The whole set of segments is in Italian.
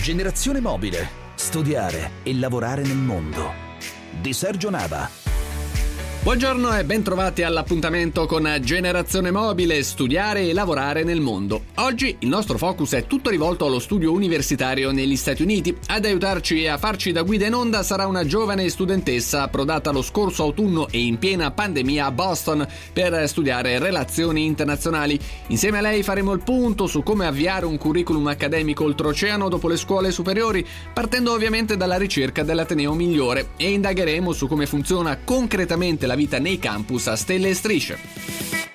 Generazione mobile. Studiare e lavorare nel mondo. Di Sergio Nava. Buongiorno e ben trovati all'appuntamento con Generazione Mobile, studiare e lavorare nel mondo. Oggi il nostro focus è tutto rivolto allo studio universitario negli Stati Uniti. Ad aiutarci e a farci da guida in onda sarà una giovane studentessa approdata lo scorso autunno e in piena pandemia a Boston per studiare relazioni internazionali. Insieme a lei faremo il punto su come avviare un curriculum accademico oltreoceano dopo le scuole superiori, partendo ovviamente dalla ricerca dell'Ateneo migliore e indagheremo su come funziona concretamente la vita nei campus a stelle e strisce.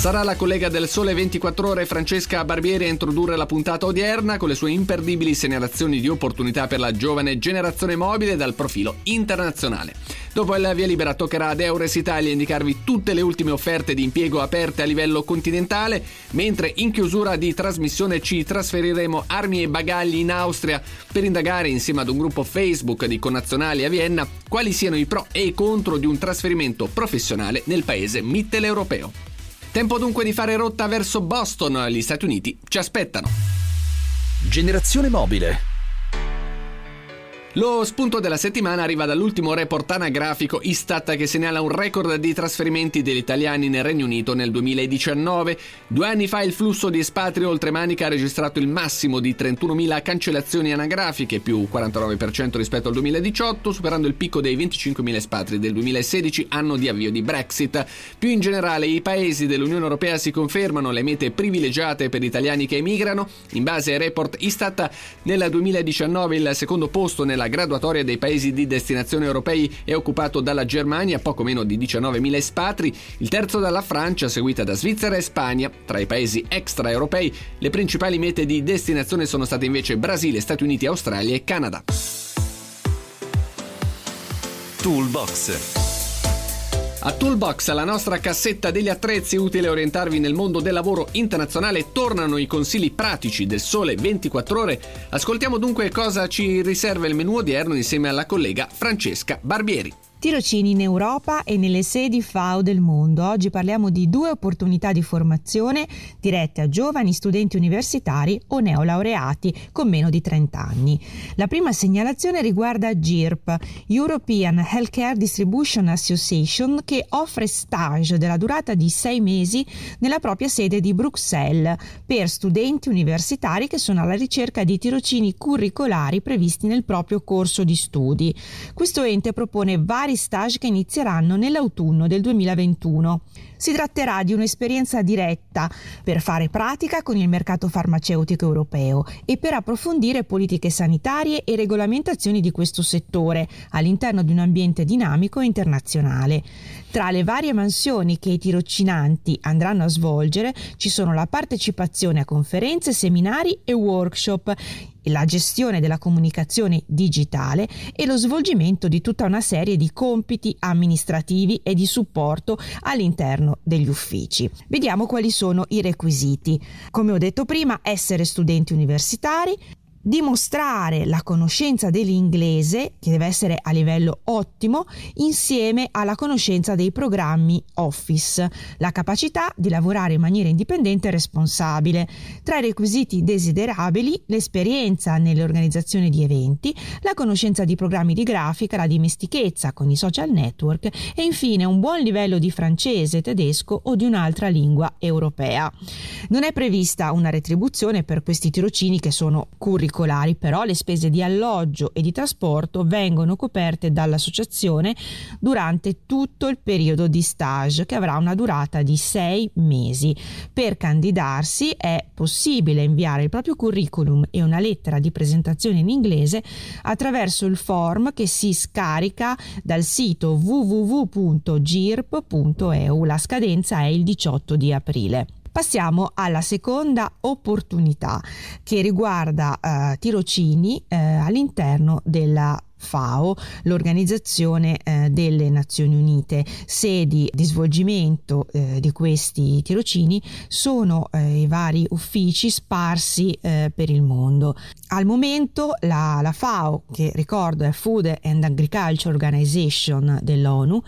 Sarà la collega del Sole 24 Ore Francesca Barbieri a introdurre la puntata odierna con le sue imperdibili segnalazioni di opportunità per la giovane generazione mobile dal profilo internazionale. Dopo il via libera toccherà ad Eures Italia indicarvi tutte le ultime offerte di impiego aperte a livello continentale, mentre in chiusura di trasmissione ci trasferiremo armi e bagagli in Austria per indagare insieme ad un gruppo Facebook di connazionali a Vienna quali siano i pro e i contro di un trasferimento professionale nel paese mitteleuropeo. Tempo dunque di fare rotta verso Boston, gli Stati Uniti ci aspettano. Generazione mobile lo spunto della settimana arriva dall'ultimo report anagrafico Istat che segnala un record di trasferimenti degli italiani nel Regno Unito nel 2019. Due anni fa il flusso di espatri oltremanica ha registrato il massimo di 31.000 cancellazioni anagrafiche, più 49% rispetto al 2018, superando il picco dei 25.000 espatri del 2016, anno di avvio di Brexit. Più in generale, i paesi dell'Unione Europea si confermano le mete privilegiate per gli italiani che emigrano. In base ai report Istat, nel 2019 il secondo posto nella nella graduatoria dei paesi di destinazione europei è occupato dalla Germania, poco meno di 19.000 espatri, il terzo dalla Francia, seguita da Svizzera e Spagna. Tra i paesi extraeuropei, le principali mete di destinazione sono state invece Brasile, Stati Uniti, Australia e Canada. Toolbox a Toolbox, la nostra cassetta degli attrezzi utile a orientarvi nel mondo del lavoro internazionale, tornano i consigli pratici del sole 24 ore. Ascoltiamo dunque cosa ci riserva il menu odierno insieme alla collega Francesca Barbieri. Tirocini in Europa e nelle sedi FAO del mondo. Oggi parliamo di due opportunità di formazione dirette a giovani studenti universitari o neolaureati con meno di 30 anni. La prima segnalazione riguarda GIRP, European Healthcare Distribution Association, che offre stage della durata di sei mesi nella propria sede di Bruxelles per studenti universitari che sono alla ricerca di tirocini curricolari previsti nel proprio corso di studi. Questo ente propone vari vari stage che inizieranno nell'autunno del 2021. Si tratterà di un'esperienza diretta per fare pratica con il mercato farmaceutico europeo e per approfondire politiche sanitarie e regolamentazioni di questo settore all'interno di un ambiente dinamico e internazionale. Tra le varie mansioni che i tirocinanti andranno a svolgere ci sono la partecipazione a conferenze, seminari e workshop la gestione della comunicazione digitale e lo svolgimento di tutta una serie di compiti amministrativi e di supporto all'interno degli uffici. Vediamo quali sono i requisiti. Come ho detto prima, essere studenti universitari, dimostrare la conoscenza dell'inglese, che deve essere a livello ottimo, insieme alla conoscenza dei programmi Office, la capacità di lavorare in maniera indipendente e responsabile. Tra i requisiti desiderabili, l'esperienza nelle organizzazioni di eventi, la conoscenza di programmi di grafica, la dimestichezza con i social network e infine un buon livello di francese, tedesco o di un'altra lingua europea. Non è prevista una retribuzione per questi tirocini che sono curriculari curricolari, però le spese di alloggio e di trasporto vengono coperte dall'associazione durante tutto il periodo di stage che avrà una durata di sei mesi. Per candidarsi è possibile inviare il proprio curriculum e una lettera di presentazione in inglese attraverso il form che si scarica dal sito www.girp.eu. La scadenza è il 18 di aprile. Passiamo alla seconda opportunità che riguarda eh, tirocini eh, all'interno della FAO, l'Organizzazione eh, delle Nazioni Unite. Sedi di svolgimento eh, di questi tirocini sono eh, i vari uffici sparsi eh, per il mondo. Al momento la, la FAO, che ricordo è Food and Agriculture Organization dell'ONU,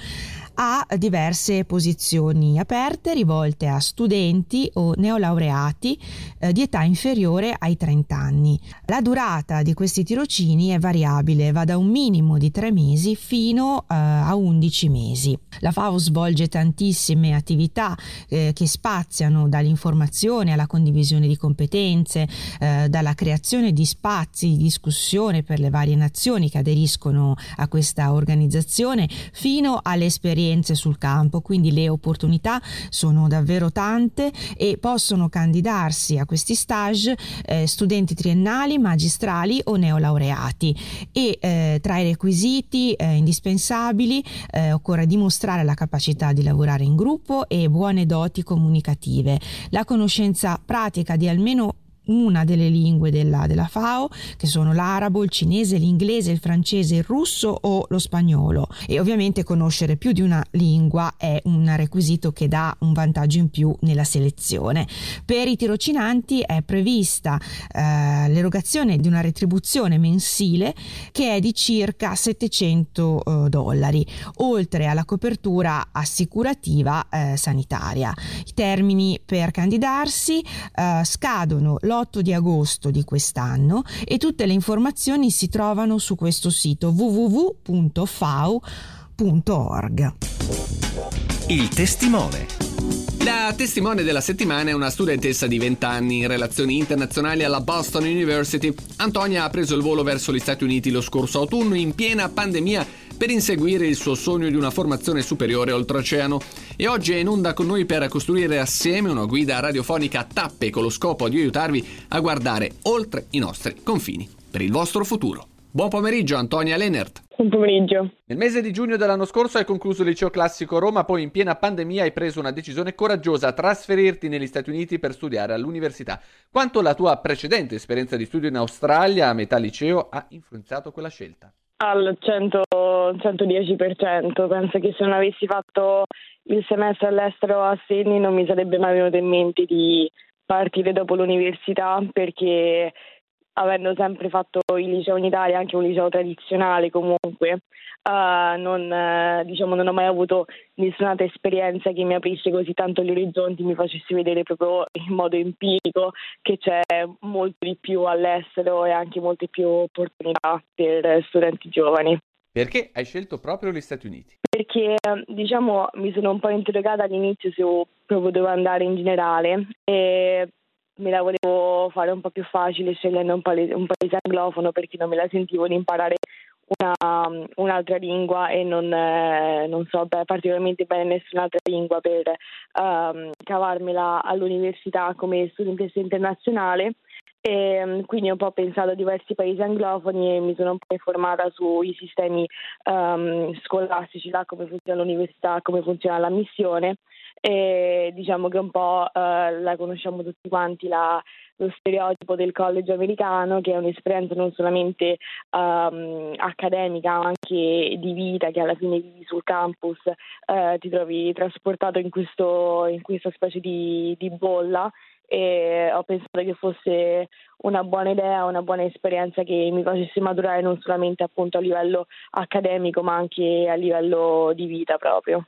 ha diverse posizioni aperte rivolte a studenti o neolaureati eh, di età inferiore ai 30 anni. La durata di questi tirocini è variabile, va da un minimo di 3 mesi fino eh, a 11 mesi. La FAO svolge tantissime attività eh, che spaziano dall'informazione alla condivisione di competenze, eh, dalla creazione di spazi di discussione per le varie nazioni che aderiscono a questa organizzazione fino alle esperienze sul campo, quindi le opportunità sono davvero tante e possono candidarsi a questi stage eh, studenti triennali, magistrali o neolaureati. E eh, tra i requisiti eh, indispensabili eh, occorre dimostrare la capacità di lavorare in gruppo e buone doti comunicative, la conoscenza pratica di almeno una delle lingue della, della, FAO, che sono l'arabo, il cinese, l'inglese, il francese, il russo o lo spagnolo. E ovviamente conoscere più di una lingua è un requisito che dà un vantaggio in più nella selezione. Per i tirocinanti è prevista eh, l'erogazione di una retribuzione mensile che è di circa 700 eh, dollari, oltre alla copertura assicurativa eh, sanitaria. I termini per candidarsi eh, scadono l'8 di agosto di quest'anno e tutte le informazioni si trovano su questo sito www.fau.org. Il testimone. La testimone della settimana è una studentessa di 20 anni in relazioni internazionali alla Boston University. Antonia ha preso il volo verso gli Stati Uniti lo scorso autunno in piena pandemia per inseguire il suo sogno di una formazione superiore oltreoceano e oggi è in onda con noi per costruire assieme una guida radiofonica a tappe con lo scopo di aiutarvi a guardare oltre i nostri confini per il vostro futuro. Buon pomeriggio Antonia Lenert. Buon pomeriggio. Nel mese di giugno dell'anno scorso hai concluso il liceo classico Roma, poi in piena pandemia hai preso una decisione coraggiosa a trasferirti negli Stati Uniti per studiare all'università. Quanto la tua precedente esperienza di studio in Australia a metà liceo ha influenzato quella scelta? Al 100, 110%, penso che se non avessi fatto il semestre all'estero a Sydney non mi sarebbe mai venuto in mente di partire dopo l'università perché avendo sempre fatto il liceo in Italia, anche un liceo tradizionale comunque, uh, non, uh, diciamo, non, ho mai avuto nessuna esperienza che mi aprisse così tanto gli orizzonti, mi facesse vedere proprio in modo empirico che c'è molto di più all'estero e anche molte più opportunità per studenti giovani. Perché hai scelto proprio gli Stati Uniti? Perché diciamo mi sono un po' interrogata all'inizio su proprio dove andare in generale e me la volevo fare un po' più facile scegliendo un, paese, un paese anglofono perché non me la sentivo di imparare una, un'altra lingua e non, eh, non so beh, particolarmente bene nessun'altra lingua per um, cavarmela all'università come studentessa internazionale. E, um, quindi ho un po' pensato a diversi paesi anglofoni e mi sono un po' informata sui sistemi um, scolastici, là, come funziona l'università, come funziona la missione e diciamo che un po' eh, la conosciamo tutti quanti la, lo stereotipo del college americano che è un'esperienza non solamente um, accademica ma anche di vita che alla fine vivi sul campus eh, ti trovi trasportato in, questo, in questa specie di, di bolla e ho pensato che fosse una buona idea, una buona esperienza che mi facesse maturare non solamente appunto a livello accademico ma anche a livello di vita proprio.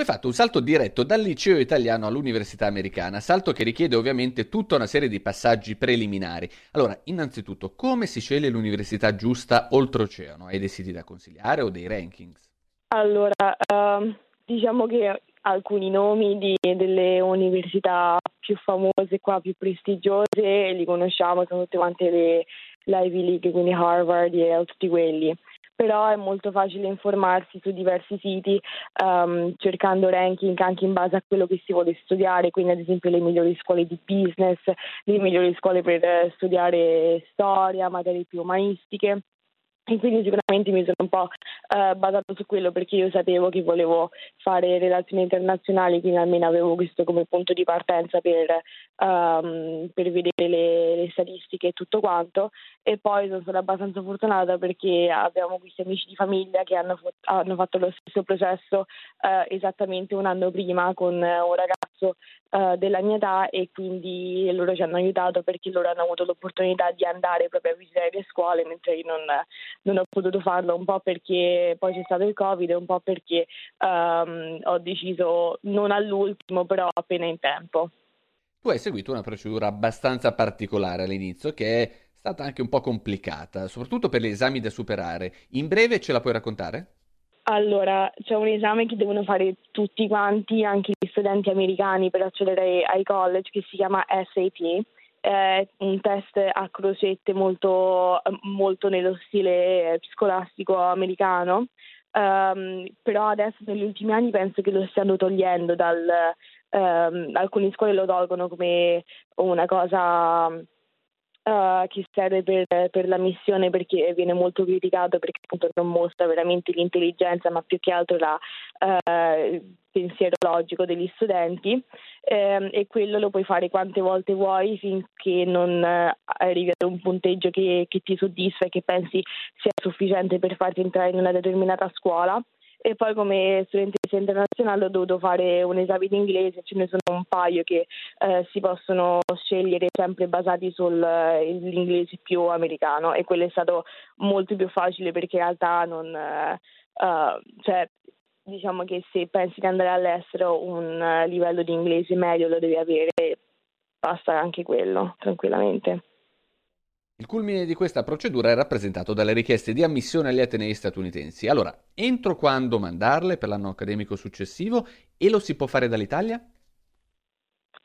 Hai fatto un salto diretto dal liceo italiano all'università americana, salto che richiede ovviamente tutta una serie di passaggi preliminari. Allora, innanzitutto, come si sceglie l'università giusta oltreoceano? Hai dei siti da consigliare o dei rankings? Allora, uh, diciamo che alcuni nomi di, delle università più famose qua, più prestigiose, li conosciamo, sono tutte quante le, l'Ivy League, quindi Harvard e tutti quelli però è molto facile informarsi su diversi siti um, cercando ranking anche in base a quello che si vuole studiare, quindi ad esempio le migliori scuole di business, le migliori scuole per studiare storia, materie più umanistiche. E quindi sicuramente mi sono un po' uh, basato su quello perché io sapevo che volevo fare relazioni internazionali, quindi almeno avevo questo come punto di partenza per, um, per vedere le, le, statistiche e tutto quanto. E poi sono stata abbastanza fortunata perché abbiamo questi amici di famiglia che hanno, hanno fatto lo stesso processo uh, esattamente un anno prima con un ragazzo uh, della mia età e quindi loro ci hanno aiutato perché loro hanno avuto l'opportunità di andare proprio a visitare le scuole mentre io non non ho potuto farlo un po' perché poi c'è stato il Covid e un po' perché um, ho deciso non all'ultimo, però appena in tempo. Tu hai seguito una procedura abbastanza particolare all'inizio che è stata anche un po' complicata, soprattutto per gli esami da superare. In breve ce la puoi raccontare? Allora, c'è un esame che devono fare tutti quanti, anche gli studenti americani per accedere ai college, che si chiama SAT. È un test a crocette molto, molto nello stile scolastico americano. Um, però adesso negli ultimi anni penso che lo stiano togliendo dal, um, alcune scuole lo tolgono come una cosa uh, che serve per, per, la missione perché viene molto criticato perché appunto non mostra veramente l'intelligenza ma più che altro la, uh, il pensiero logico degli studenti. Um, e quello lo puoi fare quante volte vuoi finché non uh, arrivi ad un punteggio che, che ti soddisfa e che pensi sia sufficiente per farti entrare in una determinata scuola e poi come studentessa internazionale ho dovuto fare un esame di inglese, ce ne sono un paio che eh, si possono scegliere sempre basati sull'inglese più americano e quello è stato molto più facile perché in realtà non... Uh, cioè, diciamo che se pensi di andare all'estero un uh, livello di inglese medio lo devi avere, basta anche quello, tranquillamente. Il culmine di questa procedura è rappresentato dalle richieste di ammissione agli atenei statunitensi. Allora, entro quando mandarle per l'anno accademico successivo e lo si può fare dall'Italia?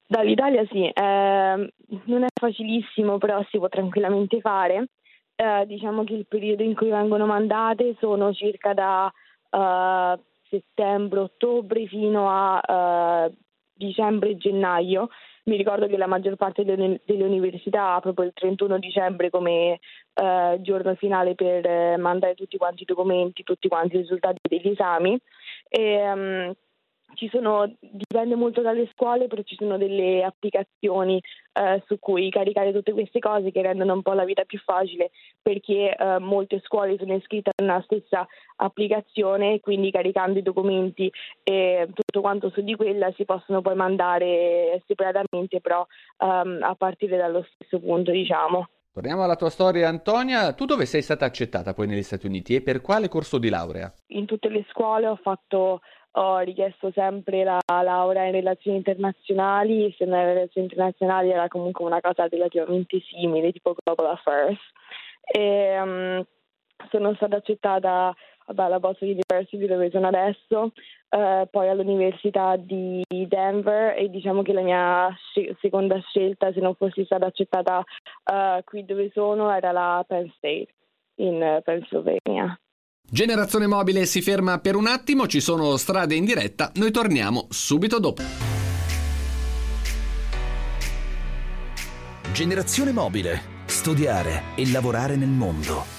Dall'Italia sì, eh, non è facilissimo, però si può tranquillamente fare. Eh, diciamo che il periodo in cui vengono mandate sono circa da uh, settembre-ottobre fino a uh, dicembre-gennaio mi ricordo che la maggior parte delle, delle università ha proprio il 31 dicembre come eh, giorno finale per eh, mandare tutti quanti i documenti, tutti quanti i risultati degli esami. E, um, ci sono, dipende molto dalle scuole, però ci sono delle applicazioni eh, su cui caricare tutte queste cose che rendono un po' la vita più facile perché eh, molte scuole sono iscritte nella stessa applicazione e quindi caricando i documenti e tutto quanto su di quella si possono poi mandare separatamente però um, a partire dallo stesso punto diciamo. Torniamo alla tua storia Antonia, tu dove sei stata accettata poi negli Stati Uniti e per quale corso di laurea? In tutte le scuole ho fatto ho richiesto sempre la laurea in relazioni internazionali, se non era relazioni internazionali era comunque una cosa relativamente simile, tipo Global Affairs. E, um, sono stata accettata alla Boston University dove sono adesso, uh, poi all'Università di Denver e diciamo che la mia sc- seconda scelta se non fossi stata accettata uh, qui dove sono era la Penn State in Pennsylvania. Generazione mobile si ferma per un attimo, ci sono strade in diretta, noi torniamo subito dopo. Generazione mobile. Studiare e lavorare nel mondo.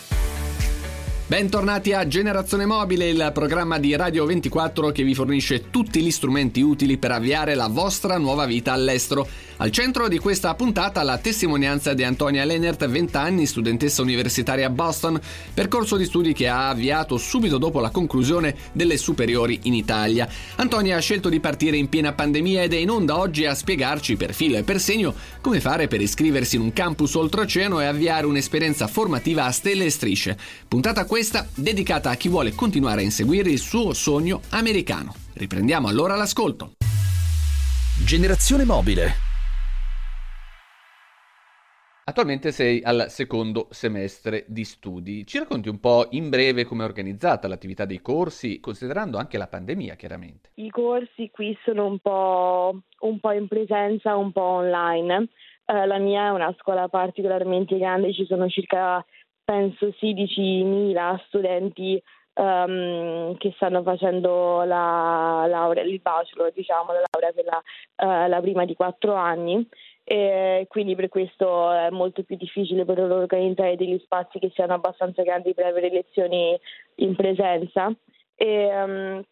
Bentornati a Generazione Mobile, il programma di Radio 24 che vi fornisce tutti gli strumenti utili per avviare la vostra nuova vita all'estero. Al centro di questa puntata la testimonianza di Antonia Lennert, 20 anni, studentessa universitaria a Boston, percorso di studi che ha avviato subito dopo la conclusione delle superiori in Italia. Antonia ha scelto di partire in piena pandemia ed è in onda oggi a spiegarci per filo e per segno come fare per iscriversi in un campus oltreoceano e avviare un'esperienza formativa a stelle e strisce. Puntata questa dedicata a chi vuole continuare a inseguire il suo sogno americano. Riprendiamo allora l'ascolto. Generazione mobile Attualmente sei al secondo semestre di studi. Ci racconti un po' in breve come è organizzata l'attività dei corsi, considerando anche la pandemia, chiaramente. I corsi qui sono un po', un po in presenza, un po' online. Uh, la mia è una scuola particolarmente grande, ci sono circa, penso, 16.000 studenti um, che stanno facendo la laurea, il bachelor, diciamo, la laurea quella, uh, la prima di quattro anni e quindi per questo è molto più difficile per loro organizzare degli spazi che siano abbastanza grandi per avere lezioni in presenza. E, um,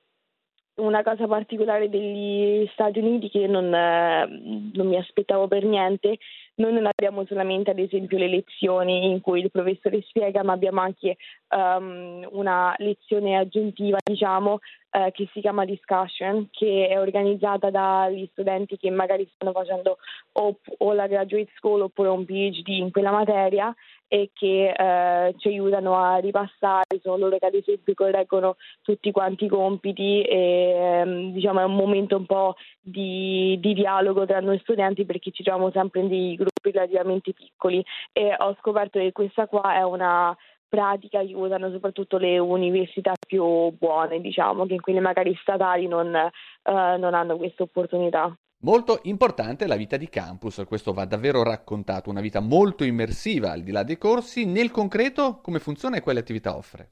una cosa particolare degli Stati Uniti che non, eh, non mi aspettavo per niente noi non abbiamo solamente ad esempio le lezioni in cui il professore spiega, ma abbiamo anche um, una lezione aggiuntiva, diciamo, eh, che si chiama Discussion, che è organizzata dagli studenti che magari stanno facendo o, o la graduate school oppure un PhD in quella materia e che eh, ci aiutano a ripassare, sono loro che ad esempio correggono tutti quanti i compiti e ehm, diciamo è un momento un po' di, di, dialogo tra noi studenti perché ci troviamo sempre in dei gruppi relativamente piccoli e ho scoperto che questa qua è una pratica che usano soprattutto le università più buone, diciamo, che quelle magari statali non, eh, non hanno questa opportunità. Molto importante la vita di campus, questo va davvero raccontato, una vita molto immersiva al di là dei corsi. Nel concreto come funziona e quale attività offre?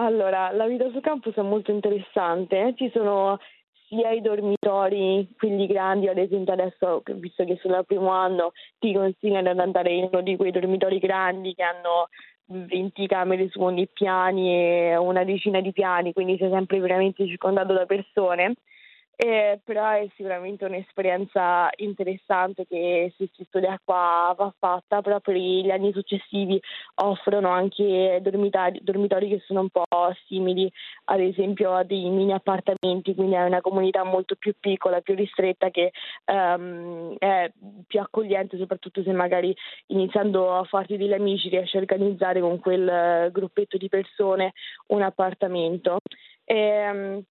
Allora, la vita su campus è molto interessante, ci sono sia i dormitori, quelli grandi, ad esempio adesso, visto che sono al primo anno, ti consigliano ad andare in uno di quei dormitori grandi che hanno 20 camere su ogni piani e una decina di piani, quindi sei sempre veramente circondato da persone eh, però è sicuramente un'esperienza interessante che se si studia qua va fatta, però per gli anni successivi offrono anche dormitori, dormitori che sono un po' simili ad esempio a dei mini appartamenti, quindi è una comunità molto più piccola, più ristretta che um, è più accogliente soprattutto se magari iniziando a farti degli amici riesci a organizzare con quel gruppetto di persone un appartamento. E, um,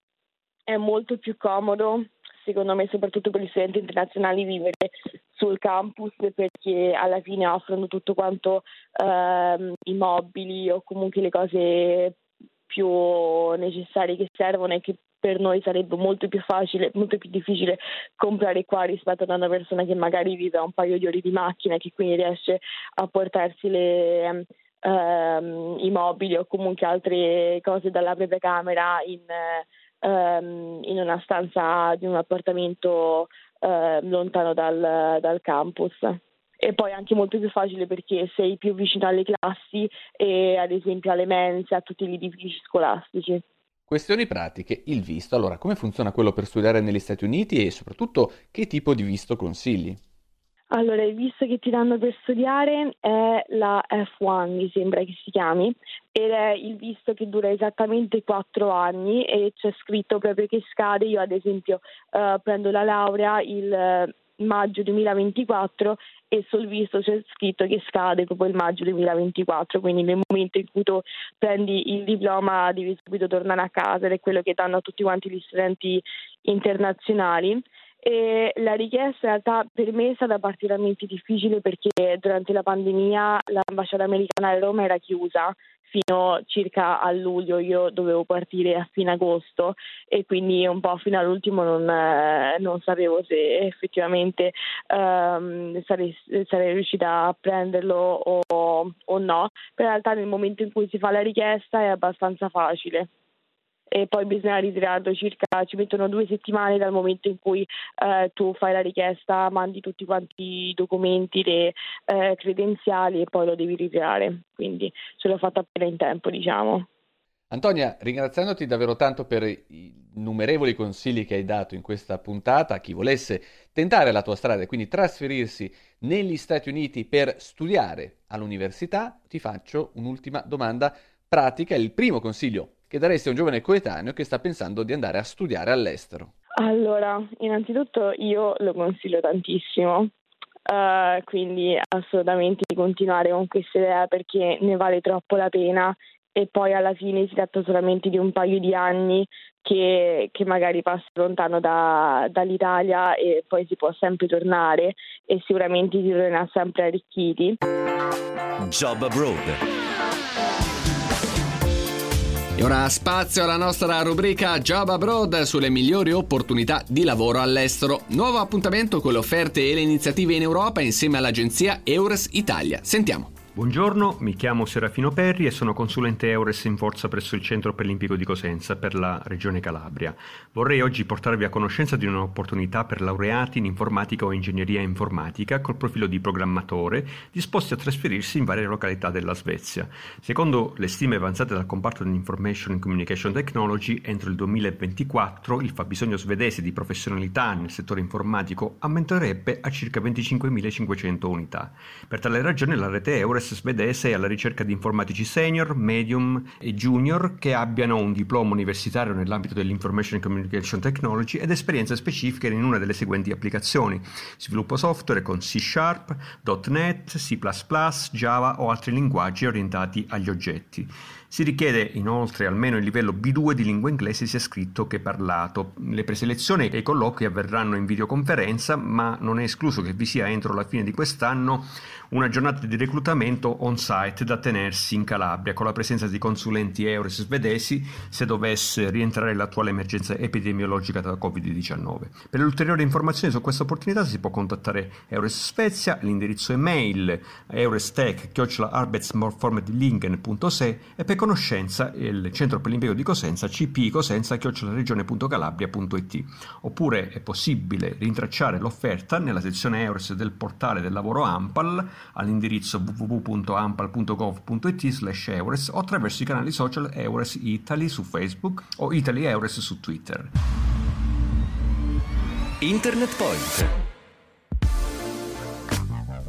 è molto più comodo, secondo me, soprattutto per gli studenti internazionali, vivere sul campus perché alla fine offrono tutto quanto ehm, i mobili o comunque le cose più necessarie che servono e che per noi sarebbe molto più facile, molto più difficile comprare qua rispetto ad una persona che magari vive a un paio di ore di macchina e che quindi riesce a portarsi le, ehm, i mobili o comunque altre cose dalla propria camera in, ehm, in una stanza di un appartamento eh, lontano dal, dal campus e poi anche molto più facile perché sei più vicino alle classi e ad esempio alle mense, a tutti gli edifici scolastici. Questioni pratiche, il visto, allora come funziona quello per studiare negli Stati Uniti e soprattutto che tipo di visto consigli? Allora, il visto che ti danno per studiare è la F1, mi sembra che si chiami, ed è il visto che dura esattamente quattro anni e c'è scritto proprio che scade. Io, ad esempio, uh, prendo la laurea il maggio 2024 e sul visto c'è scritto che scade proprio il maggio 2024, quindi nel momento in cui tu prendi il diploma devi subito tornare a casa ed è quello che danno a tutti quanti gli studenti internazionali. E la richiesta in realtà per me è stata particolarmente difficile perché durante la pandemia l'ambasciata americana a Roma era chiusa fino circa a luglio, io dovevo partire a fine agosto e quindi un po' fino all'ultimo non, eh, non sapevo se effettivamente um, sarei, sarei, riuscita a prenderlo o, o no, però in realtà nel momento in cui si fa la richiesta è abbastanza facile e poi bisogna ritirarlo circa, ci mettono due settimane dal momento in cui eh, tu fai la richiesta, mandi tutti quanti i documenti, le eh, credenziali e poi lo devi ritirare, quindi ce l'ho fatta appena in tempo diciamo. Antonia, ringraziandoti davvero tanto per i innumerevoli consigli che hai dato in questa puntata, a chi volesse tentare la tua strada e quindi trasferirsi negli Stati Uniti per studiare all'università, ti faccio un'ultima domanda pratica. Il primo consiglio che daresti a un giovane coetaneo che sta pensando di andare a studiare all'estero? Allora, innanzitutto io lo consiglio tantissimo, uh, quindi assolutamente di continuare con questa idea perché ne vale troppo la pena e poi alla fine si tratta solamente di un paio di anni che, che magari passa lontano da, dall'Italia e poi si può sempre tornare e sicuramente si tornerà sempre arricchiti. Job Abroad e ora spazio alla nostra rubrica Job Abroad sulle migliori opportunità di lavoro all'estero. Nuovo appuntamento con le offerte e le iniziative in Europa insieme all'agenzia Eures Italia. Sentiamo. Buongiorno, mi chiamo Serafino Perri e sono consulente Eures in forza presso il Centro Olimpico di Cosenza per la Regione Calabria. Vorrei oggi portarvi a conoscenza di un'opportunità per laureati in informatica o ingegneria informatica col profilo di programmatore disposti a trasferirsi in varie località della Svezia. Secondo le stime avanzate dal comparto dell'Information and Communication Technology, entro il 2024 il fabbisogno svedese di professionalità nel settore informatico aumenterebbe a circa 25.500 unità. Per tale ragione la rete Eures Progress svedese è alla ricerca di informatici senior, medium e junior che abbiano un diploma universitario nell'ambito dell'Information Communication Technology ed esperienze specifiche in una delle seguenti applicazioni: sviluppo software con C Sharp, .NET, C++, Java o altri linguaggi orientati agli oggetti. Si richiede inoltre almeno il livello B2 di lingua inglese sia scritto che parlato. Le preselezioni e i colloqui avverranno in videoconferenza, ma non è escluso che vi sia entro la fine di quest'anno una giornata di reclutamento on-site da tenersi in Calabria con la presenza di consulenti Eures svedesi se dovesse rientrare l'attuale emergenza epidemiologica da Covid-19. Per ulteriori informazioni su questa opportunità si può contattare Eures Spezia, l'indirizzo email eurestech.arbetsmorformedlingen.se e per conoscenza il Centro per l'impiego di Cosenza cp cosenza-regione.calabria.it oppure è possibile rintracciare l'offerta nella sezione Eures del portale del lavoro AMPAL all'indirizzo www.ampal.gov.it slash eures o attraverso i canali social Eures Italy su Facebook o Italy Eures su Twitter. Internet Point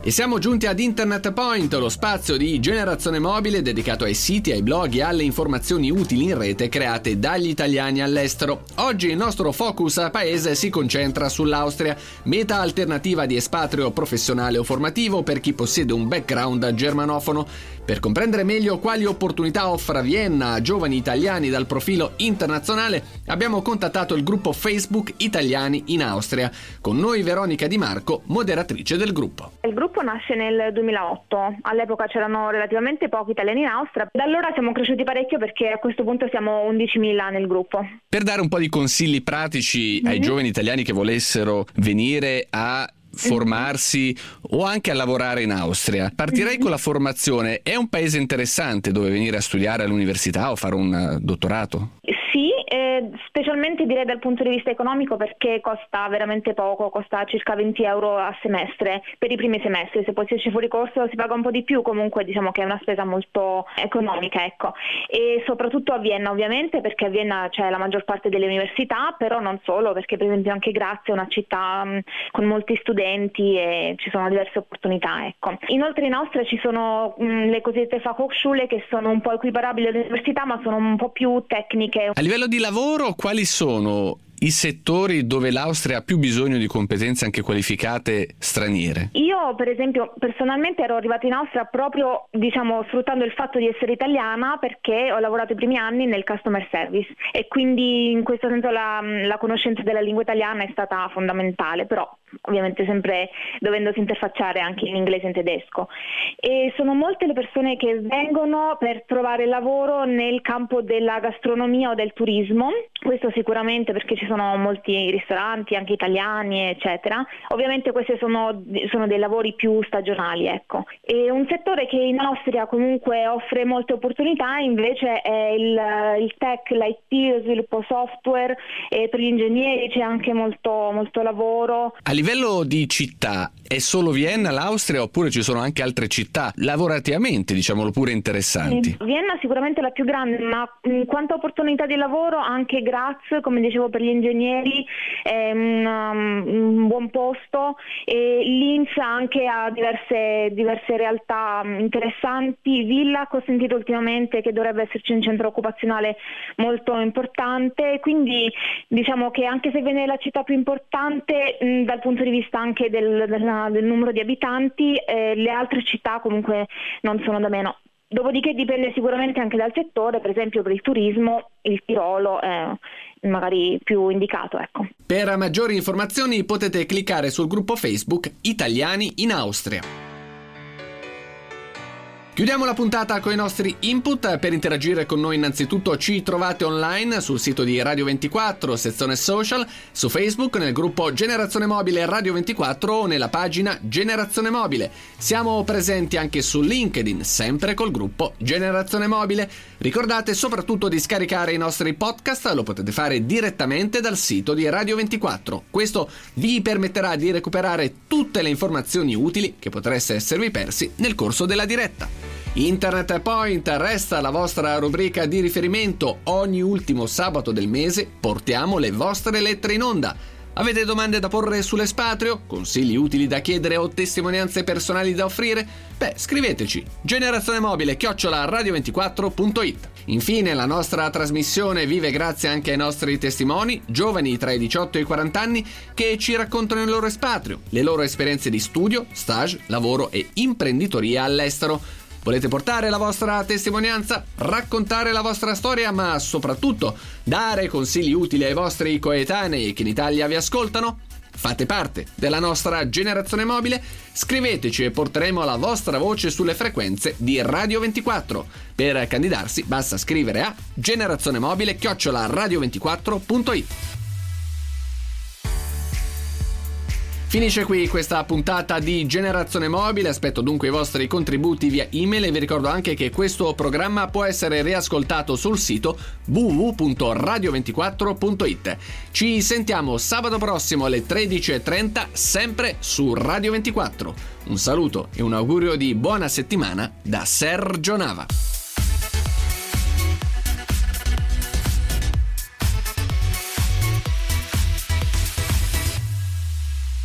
e siamo giunti ad Internet Point, lo spazio di generazione mobile dedicato ai siti, ai blog e alle informazioni utili in rete create dagli italiani all'estero. Oggi il nostro focus paese si concentra sull'Austria, meta alternativa di espatrio professionale o formativo per chi possiede un background germanofono. Per comprendere meglio quali opportunità offra Vienna a giovani italiani dal profilo internazionale, abbiamo contattato il gruppo Facebook Italiani in Austria. Con noi Veronica Di Marco, moderatrice del gruppo. Il gruppo nasce nel 2008, all'epoca c'erano relativamente pochi italiani in Austria, da allora siamo cresciuti parecchio perché a questo punto siamo 11.000 nel gruppo. Per dare un po' di consigli pratici ai mm-hmm. giovani italiani che volessero venire a formarsi o anche a lavorare in Austria. Partirei con la formazione. È un paese interessante dove venire a studiare all'università o fare un dottorato? Eh, specialmente direi dal punto di vista economico perché costa veramente poco, costa circa 20 euro a semestre per i primi semestri, se poi si esce fuori corso si paga un po' di più, comunque diciamo che è una spesa molto economica ecco. e soprattutto a Vienna ovviamente perché a Vienna c'è la maggior parte delle università, però non solo perché per esempio anche Grazia è una città mh, con molti studenti e ci sono diverse opportunità. Ecco. Inoltre in Austria ci sono mh, le cosiddette Fachhochschule che sono un po' equiparabili alle università ma sono un po' più tecniche. A livello di lavoro, quali sono i settori dove l'Austria ha più bisogno di competenze anche qualificate straniere? Io, per esempio, personalmente ero arrivata in Austria proprio, diciamo, sfruttando il fatto di essere italiana perché ho lavorato i primi anni nel customer service e quindi in questo senso la, la conoscenza della lingua italiana è stata fondamentale, però ovviamente sempre dovendosi interfacciare anche in inglese e in tedesco. E sono molte le persone che vengono per trovare lavoro nel campo della gastronomia o del turismo, questo sicuramente perché ci sono molti ristoranti, anche italiani, eccetera. Ovviamente questi sono, sono dei lavori più stagionali, ecco. E un settore che in Austria comunque offre molte opportunità invece è il, il tech, l'IT, lo sviluppo software per gli ingegneri c'è anche molto, molto lavoro. A livello di città, è solo Vienna l'Austria oppure ci sono anche altre città lavorativamente, diciamolo pure, interessanti? Vienna sicuramente la più grande, ma in quanto a opportunità di lavoro anche Graz, come dicevo per gli ingegneri, è un, um, un buon posto e Linz anche ha diverse, diverse realtà um, interessanti. Villach ho sentito ultimamente che dovrebbe esserci un centro occupazionale molto importante, quindi diciamo che anche se viene la città più importante mh, dal punto punto di vista anche del, del, del numero di abitanti, eh, le altre città comunque non sono da meno. Dopodiché dipende sicuramente anche dal settore, per esempio per il turismo il Tirolo è magari più indicato. Ecco. Per maggiori informazioni potete cliccare sul gruppo Facebook Italiani in Austria. Chiudiamo la puntata con i nostri input. Per interagire con noi innanzitutto ci trovate online sul sito di Radio 24, sezione social, su Facebook nel gruppo Generazione Mobile Radio 24 o nella pagina Generazione Mobile. Siamo presenti anche su LinkedIn, sempre col gruppo Generazione Mobile. Ricordate soprattutto di scaricare i nostri podcast, lo potete fare direttamente dal sito di Radio 24. Questo vi permetterà di recuperare tutte le informazioni utili che potreste esservi persi nel corso della diretta. Internet Point resta la vostra rubrica di riferimento. Ogni ultimo sabato del mese portiamo le vostre lettere in onda. Avete domande da porre sull'espatrio? Consigli utili da chiedere o testimonianze personali da offrire? Beh, scriveteci generazione mobile chiocciola radio24.it. Infine, la nostra trasmissione vive grazie anche ai nostri testimoni, giovani tra i 18 e i 40 anni, che ci raccontano il loro espatrio, le loro esperienze di studio, stage, lavoro e imprenditoria all'estero. Volete portare la vostra testimonianza, raccontare la vostra storia, ma soprattutto dare consigli utili ai vostri coetanei che in Italia vi ascoltano? Fate parte della nostra generazione mobile? Scriveteci e porteremo la vostra voce sulle frequenze di Radio 24. Per candidarsi basta scrivere a generazionemobile-radio24.it. Finisce qui questa puntata di Generazione Mobile, aspetto dunque i vostri contributi via email e vi ricordo anche che questo programma può essere riascoltato sul sito www.radio24.it. Ci sentiamo sabato prossimo alle 13.30 sempre su Radio 24. Un saluto e un augurio di buona settimana da Sergio Nava.